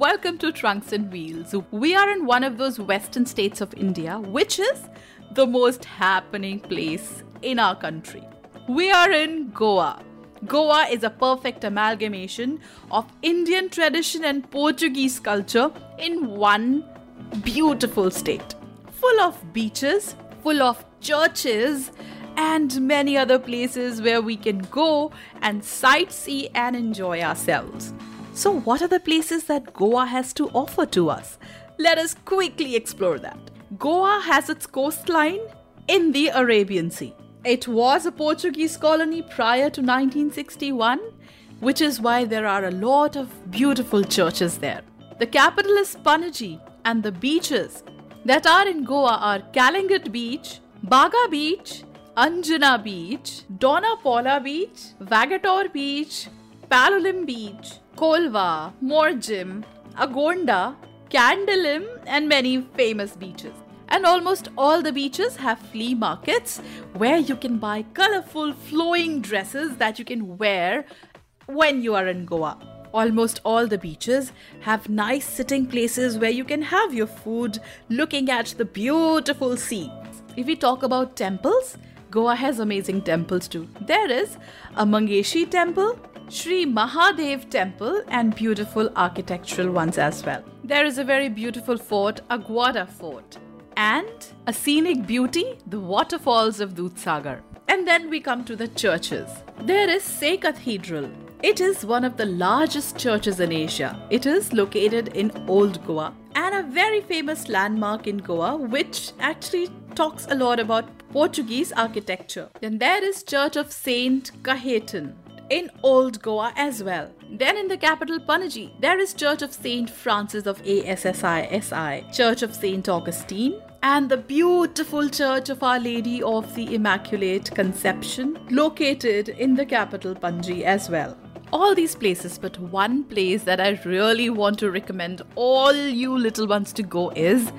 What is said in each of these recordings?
Welcome to Trunks and Wheels. We are in one of those western states of India, which is the most happening place in our country. We are in Goa. Goa is a perfect amalgamation of Indian tradition and Portuguese culture in one beautiful state. Full of beaches, full of churches, and many other places where we can go and sightsee and enjoy ourselves. So, what are the places that Goa has to offer to us? Let us quickly explore that. Goa has its coastline in the Arabian Sea. It was a Portuguese colony prior to 1961, which is why there are a lot of beautiful churches there. The capital is Panaji, and the beaches that are in Goa are Calangute Beach, Baga Beach, Anjuna Beach, Dona Paula Beach, Vagator Beach, Palolem Beach, Colva, Morjim, Agonda, Candolim, and many famous beaches. And almost all the beaches have flea markets where you can buy colorful flowing dresses that you can wear when you are in Goa. Almost all the beaches have nice sitting places where you can have your food looking at the beautiful sea. If we talk about temples, Goa has amazing temples too. There is a Mangeshi temple, Sri Mahadev temple, and beautiful architectural ones as well. There is a very beautiful fort, Aguada Fort, and a scenic beauty, the waterfalls of Dudhsagar. And then we come to the churches. There is Se Cathedral. It is one of the largest churches in Asia. It is located in Old Goa and a very famous landmark in Goa, which actually talks a lot about Portuguese architecture. Then there is Church of Saint Cajetan in Old Goa as well. Then in the capital Panaji, there is Church of Saint Francis of ASSISI, Church of Saint Augustine, and the beautiful Church of Our Lady of the Immaculate Conception, located in the capital Panji as well. All these places, but one place that I really want to recommend all you little ones to go is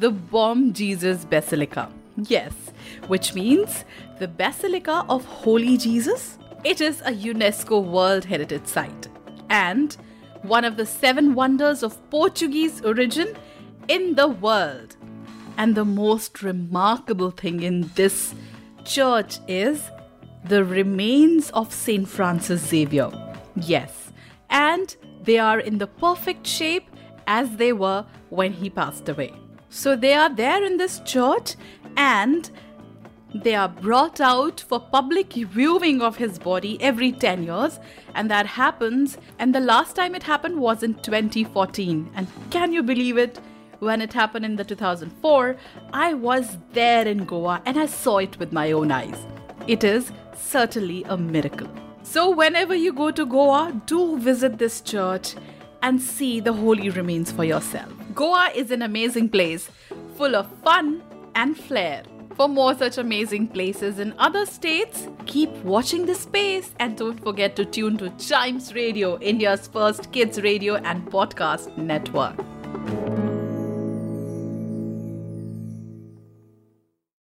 the Bom Jesus Basilica. Yes, which means the Basilica of Holy Jesus. It is a UNESCO World Heritage Site and one of the seven wonders of Portuguese origin in the world. And the most remarkable thing in this church is the remains of Saint Francis Xavier. Yes, and they are in the perfect shape as they were when he passed away. So they are there in this church and they are brought out for public viewing of his body every 10 years and that happens and the last time it happened was in 2014 and can you believe it? When it happened in the 2004 i was there in goa and i saw it with my own eyes. It is certainly a miracle. So whenever you go to goa do visit this church and see the holy remains for yourself. Goa is an amazing place full of fun and flair for more such amazing places in other states, keep watching this space and don't forget to tune to Chimes Radio, India's first kids radio and podcast network.